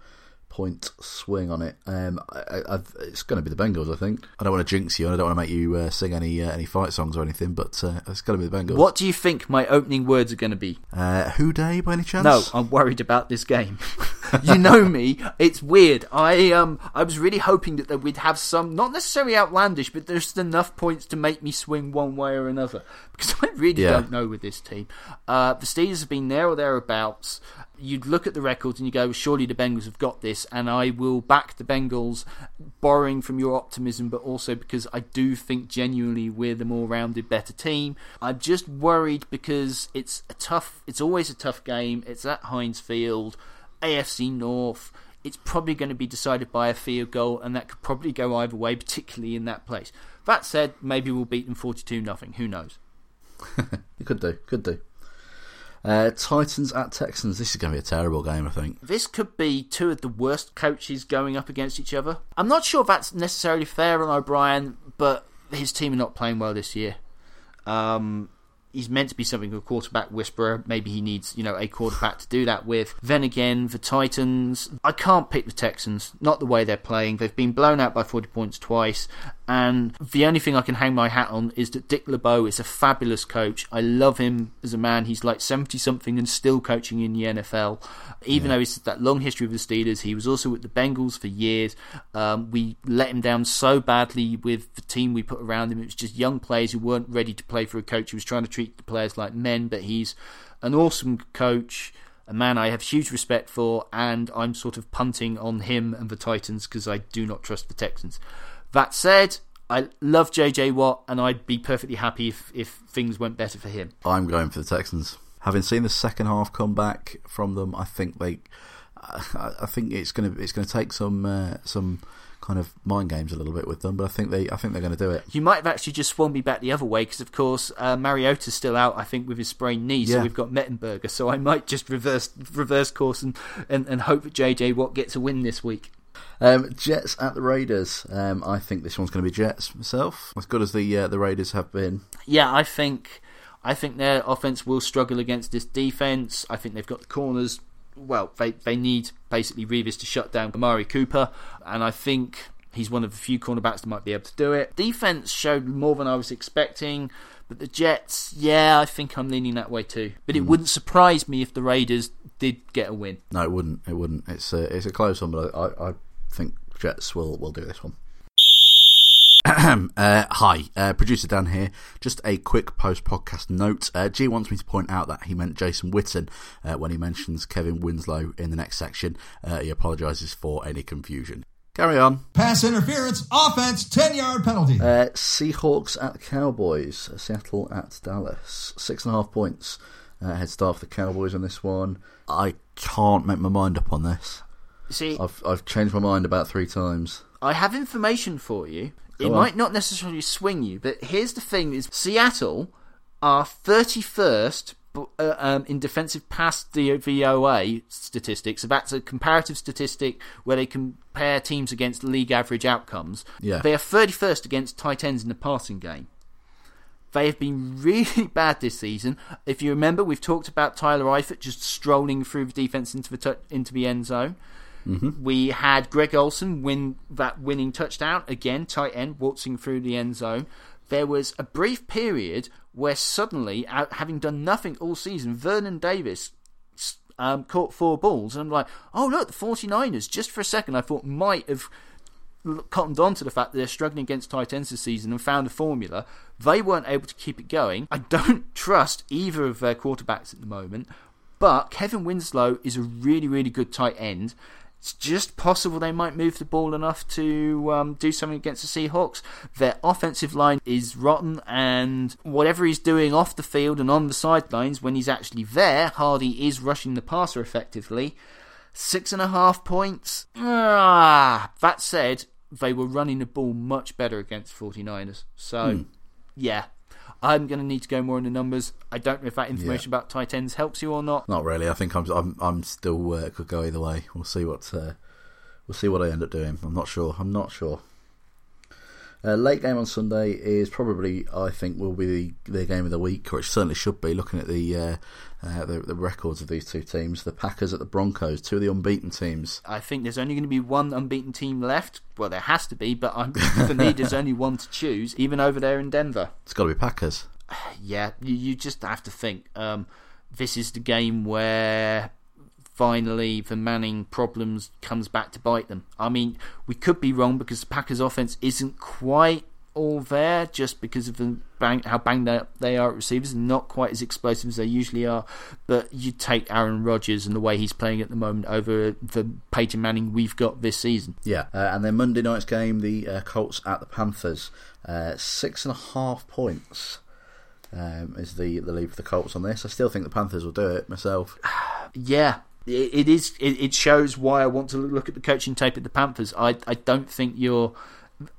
point swing on it. Um, I, I, I've- it's going to be the Bengals. I think. I don't want to jinx you. and I don't want to make you uh, sing any uh, any fight songs or anything. But uh, it's going to be the Bengals. What do you think my opening words are going to be? Uh, Who Dey by any chance? No, I'm worried about this game. you know me; it's weird. I um, I was really hoping that we'd have some, not necessarily outlandish, but there's enough points to make me swing one way or another. Because I really Yeah. don't know with this team. Uh, the Steelers have been there or thereabouts. You'd look at the records and you go, surely the Bengals have got this, and I will back the Bengals, borrowing from your optimism, but also because I do think genuinely we're the more rounded, better team. I'm just worried because it's a tough, it's always a tough game. It's at Heinz Field, AFC North. It's probably going to be decided by a field goal, and that could probably go either way, particularly in that place. That said, maybe we'll beat them 42 nothing. Who knows? You could do. Could do. Uh, Titans at Texans. This is going to be a terrible game. I think. This could be two of the worst coaches going up against each other. I'm not sure that's necessarily fair on O'Brien, but his team are not playing well this year. Um, he's meant to be something of a quarterback whisperer. Maybe he needs, you know, a quarterback to do that with. Then again, the Titans, I can't pick the Texans. Not the way they're playing. They've been blown out by 40 points twice. And the only thing I can hang my hat on is that Dick LeBeau is a fabulous coach. I love him as a man. He's like 70 something and still coaching in the NFL. Even though he's that long history with the Steelers, he was also with the Bengals for years. Um, we let him down so badly with the team we put around him. It was just young players who weren't ready to play for a coach who was trying to treat the players like men. But he's an awesome coach a man I have huge respect for, and I'm sort of punting on him and the Titans because I do not trust the Texans. That said, I love JJ Watt, and I'd be perfectly happy if, if things went better for him. I'm going for the Texans. Having seen the second half come back from them, I think they. I I think it's going to it's going to take some uh, some kind of mind games a little bit with them, but I think they I think they're going to do it. You might have actually just swung me back the other way because, of course, uh, Mariota's still out. I think with his sprained knee, so Yeah. we've got Mettenberger. So I might just reverse reverse course and, and, and hope that JJ Watt gets a win this week. Um, Jets at the Raiders. Um, I think this one's going to be Jets myself. As good as the uh, the Raiders have been, Yeah, I think I think their offense will struggle against this defense. I think they've got the corners. Well, they they need basically Revis to shut down Amari Cooper, and I think he's one of the few cornerbacks that might be able to do it. Defense showed more than I was expecting, but the Jets, yeah, I think I'm leaning that way too. But it wouldn't surprise me if the Raiders did get a win. no, it wouldn't. It wouldn't. It's a it's a close one, but I, I think Jets will will do this one. uh, hi, uh, producer Dan here. Just a quick post podcast note. Uh, Gee wants me to point out that he meant Jason Witten uh, when he mentions Kevin Winslow in the next section. Uh, he apologises for any confusion. Carry on. Pass interference, offense, 10 yard penalty. Uh, Seahawks at Cowboys. Seattle at Dallas. Six and a half points. Uh, head start for the Cowboys on this one. I can't make my mind up on this. See, I've I've changed my mind about three times. I have information for you. it on. might not necessarily swing you, but here's the thing: is Seattle are 31st uh, um, in defensive pass DVOA statistics. So that's a comparative statistic where they compare teams against league average outcomes. Yeah. They are 31st against tight ends in the passing game. They have been really bad this season. If you remember, we've talked about Tyler Eifert just strolling through the defense into the tu- into the end zone. Mm-hmm. We had Greg Olsen win that winning touchdown again, tight end waltzing through the end zone. There was a brief period where suddenly, having done nothing all season, Vernon Davis um, caught four balls, and I'm like, oh look, the 49ers. Just for a second, I thought might have cottoned on to the fact that they're struggling against tight ends this season and found a formula. They weren't able to keep it going. I don't trust either of their quarterbacks at the moment, but Kevin Winslow is a really, really good tight end. It's just possible they might move the ball enough to um, do something against the Seahawks. Their offensive line is rotten, and whatever he's doing off the field and on the sidelines, when he's actually there, Hardy is rushing the passer effectively. Six and a half points. Ah, that said, they were running the ball much better against 49ers. So, yeah, I'm going to need to go more in the numbers. I don't know if that information about tight ends helps you or not. Not really. I think I'm I'm I'm still uh, could go either way. We'll see what uh, we'll see what I end up doing. I'm not sure. I'm not sure. Uh, late game on Sunday is probably, I think, will be the, the game of the week, or it certainly should be. Looking at the, uh, uh, the the records of these two teams, the Packers at the Broncos, two of the unbeaten teams. I think there's only going to be one unbeaten team left. Well, there has to be, but I'm, for me, there's only one to choose, even over there in Denver. It's got to be Packers. Yeah, you, you just have to think. Um, this is the game where finally the Manning problems comes back to bite them. I mean, we could be wrong because the Packers' offense isn't quite all there just because of the bang, how banged up they are at receivers, not quite as explosive as they usually are. But you take Aaron Rodgers and the way he's playing at the moment over the Peyton Manning we've got this season. Yeah, uh, and then Monday night's game, the uh, Colts at the Panthers, uh, six and a half points. Um, is the the lead for the Colts on this? I still think the Panthers will do it myself. Yeah, it, is. It shows why I want to look at the coaching tape at the Panthers. I I don't think you're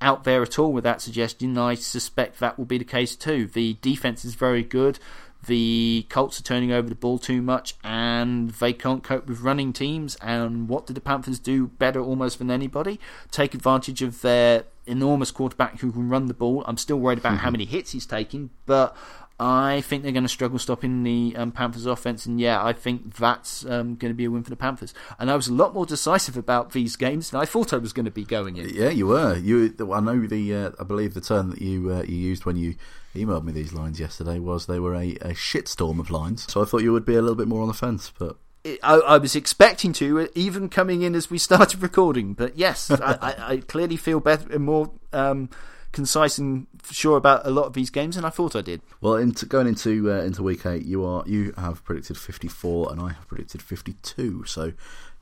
out there at all with that suggestion. I suspect that will be the case too. The defense is very good. The Colts are turning over the ball too much, and they can't cope with running teams. And what did the Panthers do better almost than anybody? Take advantage of their enormous quarterback who can run the ball. I'm still worried about how mm-hmm. many hits he's taking, but I think they're going to struggle stopping the um, Panthers' offense, and yeah, I think that's um, going to be a win for the Panthers. And I was a lot more decisive about these games than I thought I was going to be going in. Yeah, you were. You, I know the. Uh, I believe the term that you uh, you used when you emailed me these lines yesterday was they were a, a shitstorm of lines. So I thought you would be a little bit more on the fence, but I, I was expecting to, even coming in as we started recording. But yes, I, I, I clearly feel better and more um, concise and sure about a lot of these games than I thought I did. Well, into, going into uh, into week eight, you are you have predicted fifty four, and I have predicted fifty two. So,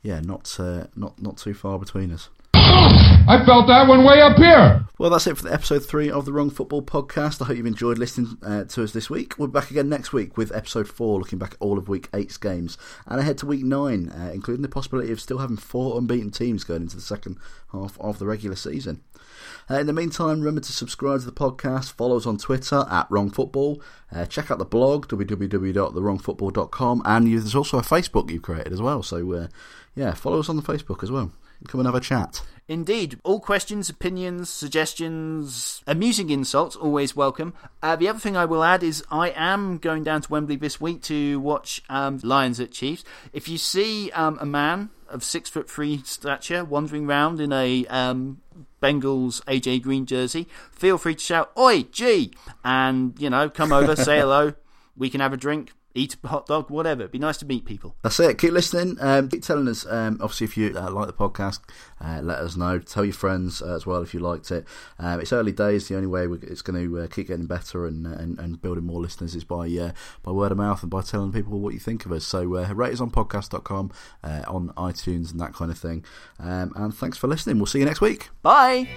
yeah, not uh, not not too far between us. I felt that one way up here. Well, that's it for the episode three of the Wrong Football Podcast. I hope you've enjoyed listening uh, to us this week. We're back again next week with episode four, looking back at all of week eight's games, and ahead to week nine, uh, including the possibility of still having four unbeaten teams going into the second half of the regular season. Uh, in the meantime, remember to subscribe to the podcast, follow us on Twitter at Wrong Football, uh, check out the blog www.thewrongfootball.com, and you, there's also a Facebook you've created as well. So, uh, yeah, follow us on the Facebook as well. Come and have a chat. Indeed, all questions, opinions, suggestions, amusing insults, always welcome. Uh, the other thing I will add is I am going down to Wembley this week to watch um, Lions at Chiefs. If you see um, a man of six foot three stature wandering round in a um, Bengals AJ Green jersey, feel free to shout "Oi, Gee!" and you know, come over, say hello. We can have a drink, eat a hot dog, whatever. It'd be nice to meet people. That's it. Keep listening. Um, keep telling us. Um, obviously, if you uh, like the podcast, uh, let us know. Tell your friends uh, as well if you liked it. Um, it's early days. The only way it's going to uh, keep getting better and, and, and building more listeners is by uh, by word of mouth and by telling people what you think of us. So uh, rate us on podcast.com, uh, on iTunes and that kind of thing. Um, and thanks for listening. We'll see you next week. Bye.